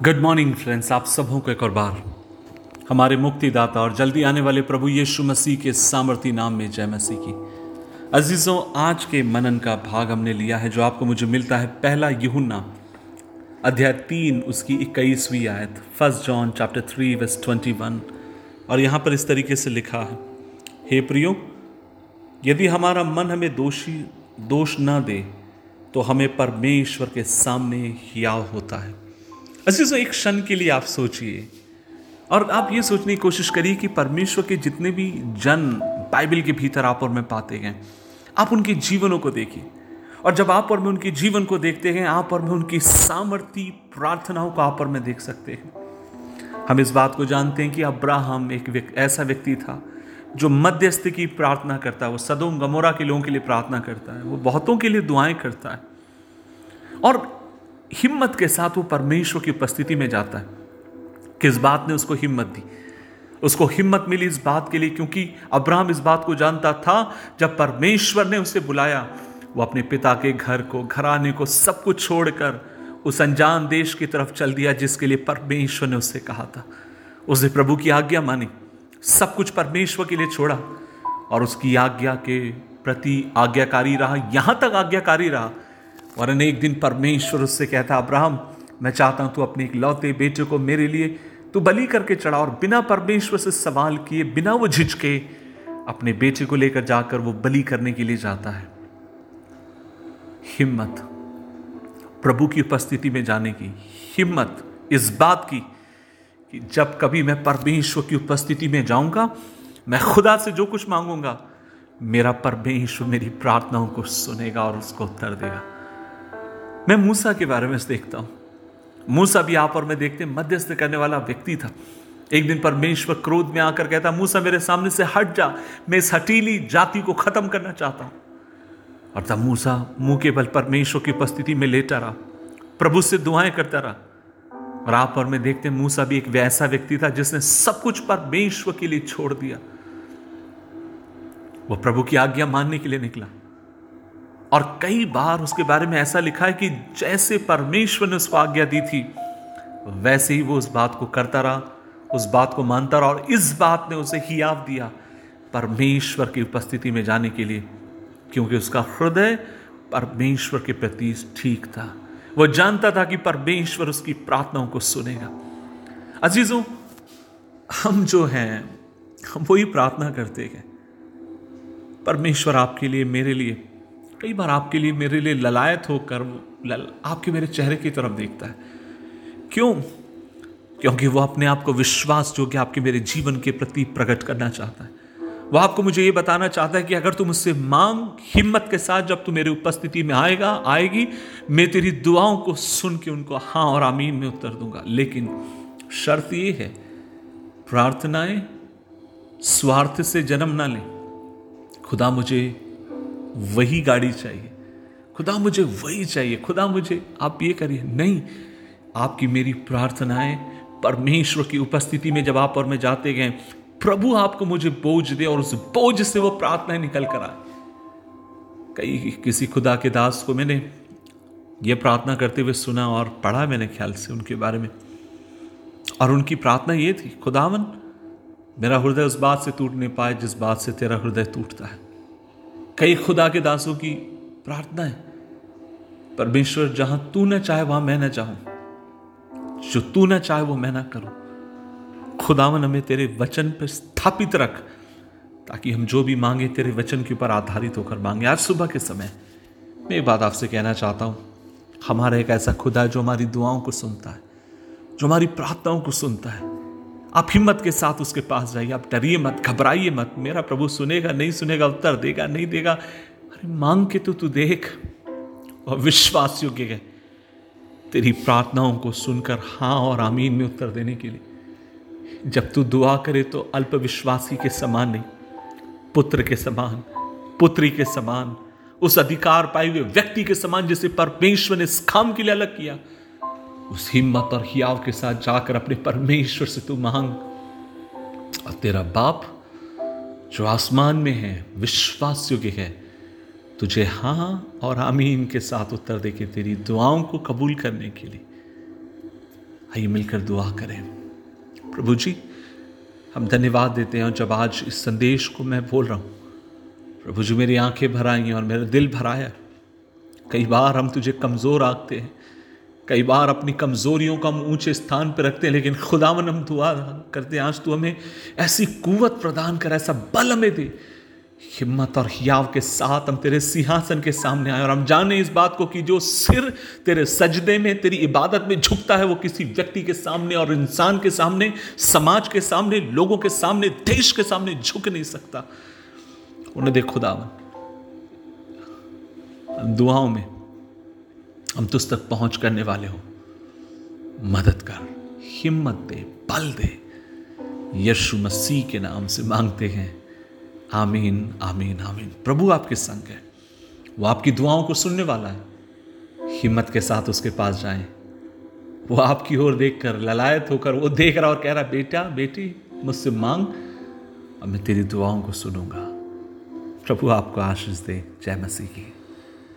Good morning friends आप सबों को एक और बार। हमारे मुक्तिदाता और जल्दी आने वाले प्रभु यीशु मसीह के सामर्थी नाम में जय मसीह की। अजीज़ों, आज के मनन का भाग हमने लिया है, जो आपको मुझे मिलता है, पहला यूहन्ना, अध्याय तीन, उसकी इक्कीसवीं आयत, first John chapter three, verse twenty one. और यहाँ पर इस तरीके से लिखा है, हे प्रियो, यदि हमारा मन हमें दोषी, दोष न दे तो हमें परमेश्वर के सामने हियाव होता है। अजीजों, एक क्षण के लिए आप सोचिए। और आप ये सोचने की कोशिश करिए कि परमेश्वर के जितने भी जन बाइबल के भीतर आप और में पाते हैं, आप उनके जीवनों को देखिए। और जब आप और में उनके जीवन को देखते हैं, आप और में उनकी सामर्थ्य प्रार्थनाओं को आप और में देख सकते हैं। हम इस बात को जानते हैं कि अब्राहम एक ऐसा व्यक्ति था, जो मध्यस्थ की प्रार्थना करता है, वो सदोम, गमोरा के लोगों के लिए प्रार्थना करता है, वो बहुतों के लिए दुआएँ करता है। और हिम्मत के साथ वो परमेश्वर की उपस्थिति में जाता है। किस बात ने उसको हिम्मत दी? उसको हिम्मत मिली इस बात के लिए क्योंकि अब्राहम इस बात को जानता था, जब परमेश्वर ने उसे बुलाया, वो अपने पिता के घर को, घराने को सब कुछ छोड़कर उस अनजान देश की तरफ़ चल दिया, जिसके लिए परमेश्वर ने उससे कहा था। उसने प्रभु की आज्ञा मानी, सब कुछ परमेश्वर के लिए छोड़ा और उसकी आज्ञा के प्रति आज्ञाकारी रहा, यहाँ तक आज्ञाकारी रहा और अनेक दिन परमेश्वर उससे कहता, अब्राहम, मैं चाहता हूँ तू अपने एक लौते बेटे को मेरे लिए तू बलि करके चढ़ा और बिना परमेश्वर से सवाल किए, बिना वो झिझके अपने बेटे को लेकर जाकर वो बलि करने के लिए जाता है। हिम्मत, प्रभु की उपस्थिति में जाने की हिम्मत, इस बात की कि जब कभी मैं परमेश्वर की उपस्थिति में जाऊँगा, मैं खुदा से जो कुछ मांगूँगा, मेरा परमेश्वर मेरी प्रार्थनाओं को सुनेगा और उसको उत्तर देगा। मैं मूसा के बारे में देखता हूँ। मूसा भी आप और मैं देखते मध्यस्थ करने वाला व्यक्ति था। एक दिन परमेश्वर क्रोध में आकर कहता, मूसा, मेरे सामने से हट जा। मैं इस हटीली जाति को खत्म करना चाहता हूँ। और तब मूसा मुँह के बल परमेश्वर की उपस्थिति में लेटा रहा। प्रभु से दुआएँ करता रहा। और आप और मैं देखते मूसा भी एक वैसा व्यक्ति था जिसने सब कुछ परमेश्वर के लिए छोड़ दिया। वह प्रभु की आज्ञा मानने के लिए निकला। और कई बार उसके बारे में ऐसा लिखा है कि जैसे परमेश्वर ने उसको आज्ञा दी थी, वैसे ही वो उस बात को करता रहा, उस बात को मानता रहा और इस बात ने उसे हियाव दिया परमेश्वर की उपस्थिति में जाने के लिए, क्योंकि उसका हृदय परमेश्वर के प्रति ठीक था। वह जानता था कि परमेश्वर उसकी प्रार्थनाओं को सुनेगा। अजीजों, हम जो हैं, हम वही प्रार्थना करते हैं। परमेश्वर आपके लिए, मेरे लिए कई बार आपके लिए मेरे लिए ललायत होकर लल, आपके मेरे चेहरे की तरफ़ देखता है। क्यों? क्योंकि वो अपने आप को विश्वास जो कि आपके मेरे जीवन के प्रति प्रकट करना चाहता है। वो आपको मुझे ये बताना चाहता है कि अगर तुम उससे मांग हिम्मत के साथ जब तू मेरी उपस्थिति में आएगा आएगी मैं तेरी दुआओं को सुन के उनको हाँ और आमीन में उत्तर दूँगा। लेकिन शर्त ये है प्रार्थनाएँ स्वार्थ से जन्म ना लें। खुदा मुझे वही गाड़ी चाहिए। खुदा मुझे वही चाहिए। खुदा मुझे, आप ये करिए। नहीं, आपकी मेरी प्रार्थनाएँ परमेश्वर की उपस्थिति में जब आप और मैं जाते गए, प्रभु आपको मुझे बोझ दे और उस बोझ से वो प्रार्थनाएँ निकल कर आए। कई किसी खुदा के दास को मैंने ये प्रार्थना करते हुए सुना और पढ़ा मैंने ख्याल से उनके बारे में। और उनकी प्रार्थना ये थी, खुदावन, मेरा हृदय उस बात से टूट नहीं पाए जिस बात से तेरा हृदय टूटता है। कई खुदा के दासों की प्रार्थना है। परमेश्वर जहाँ तू न चाहे, वहाँ मैं न चाहूँ। जो तू न चाहे, वो मैं ना करूँ। खुदावन, हमें तेरे वचन पर स्थापित रख, ताकि हम जो भी मांगे, तेरे वचन के ऊपर आधारित होकर मांगे। आज सुबह के समय, मैं एक बात आपसे कहना चाहता हूँ। हमारा एक ऐसा खुदा जो हमारी दुआओं को सुनता है, जो हमारी प्रार्थनाओं को सुनता है। आप हिम्मत के साथ उसके पास जाइए, आप डरिए मत, घबराइए मत। मेरा प्रभु सुनेगा, नहीं सुनेगा, उत्तर देगा, नहीं देगा। अरे, मांग के तो तू देख। और विश्वास योग्य है। तेरी प्रार्थनाओं को सुनकर हाँ और आमीन में उत्तर देने के लिए। जब तू दुआ करे तो अल्प विश्वासी के समान नहीं, पुत्र के समान, पुत्री के समान, उस अधिकार पाए हुए व्यक्ति के समान जिसे परमेश्वर ने इस काम के लिए अलग किया। उस हिम्मत और हियाव के साथ जाकर अपने परमेश्वर से तू मांग। और तेरा बाप, जो आसमान में है विश्वास योग्य है, तुझे हाँ और आमीन के साथ उत्तर देके तेरी दुआओं को कबूल करने के लिए आइए मिलकर दुआ करें। प्रभु जी, हम धन्यवाद देते हैं और जब आज इस संदेश को मैं बोल रहा हूँ, प्रभु जी मेरी आँखें भर आई और मेरा दिल भराया कई बार हम तुझे कमज़ोर आगते हैं कई बार अपनी कमज़ोरियों को हम ऊँचे स्थान पर रखते हैं, लेकिन खुदावन हम दुआ करते हैं, आज तू हमें ऐसी कुवत प्रदान कर, ऐसा बल हमें दे। हिम्मत और हियाव के साथ हम तेरे सिंहासन के सामने आए, और हम जाने इस बात को कि जो सिर तेरे सजदे में, तेरी इबादत में झुकता है, वो किसी व्यक्ति के सामने और इंसान के सामने, समाज के सामने, लोगों के सामने, देश के सामने झुक नहीं सकता। उन्हें देख खुदावन। दुआओं में हम तुझ तक पहुँच करने वाले हो। मदद कर, हिम्मत दे, बल दे। यशु मसीह के नाम से मांगते हैं। आमीन आमीन आमीन। प्रभु आपके संग है। वो आपकी दुआओं को सुनने वाला है। हिम्मत के साथ उसके पास जाएँ। वो आपकी ओर देखकर ललायत होकर वो देख रहा और कह रहा, बेटा, बेटी, मुझसे मांग, और मैं तेरी दुआओं को सुनूँगा। प्रभु आपको आशीष दे। जय मसीह की।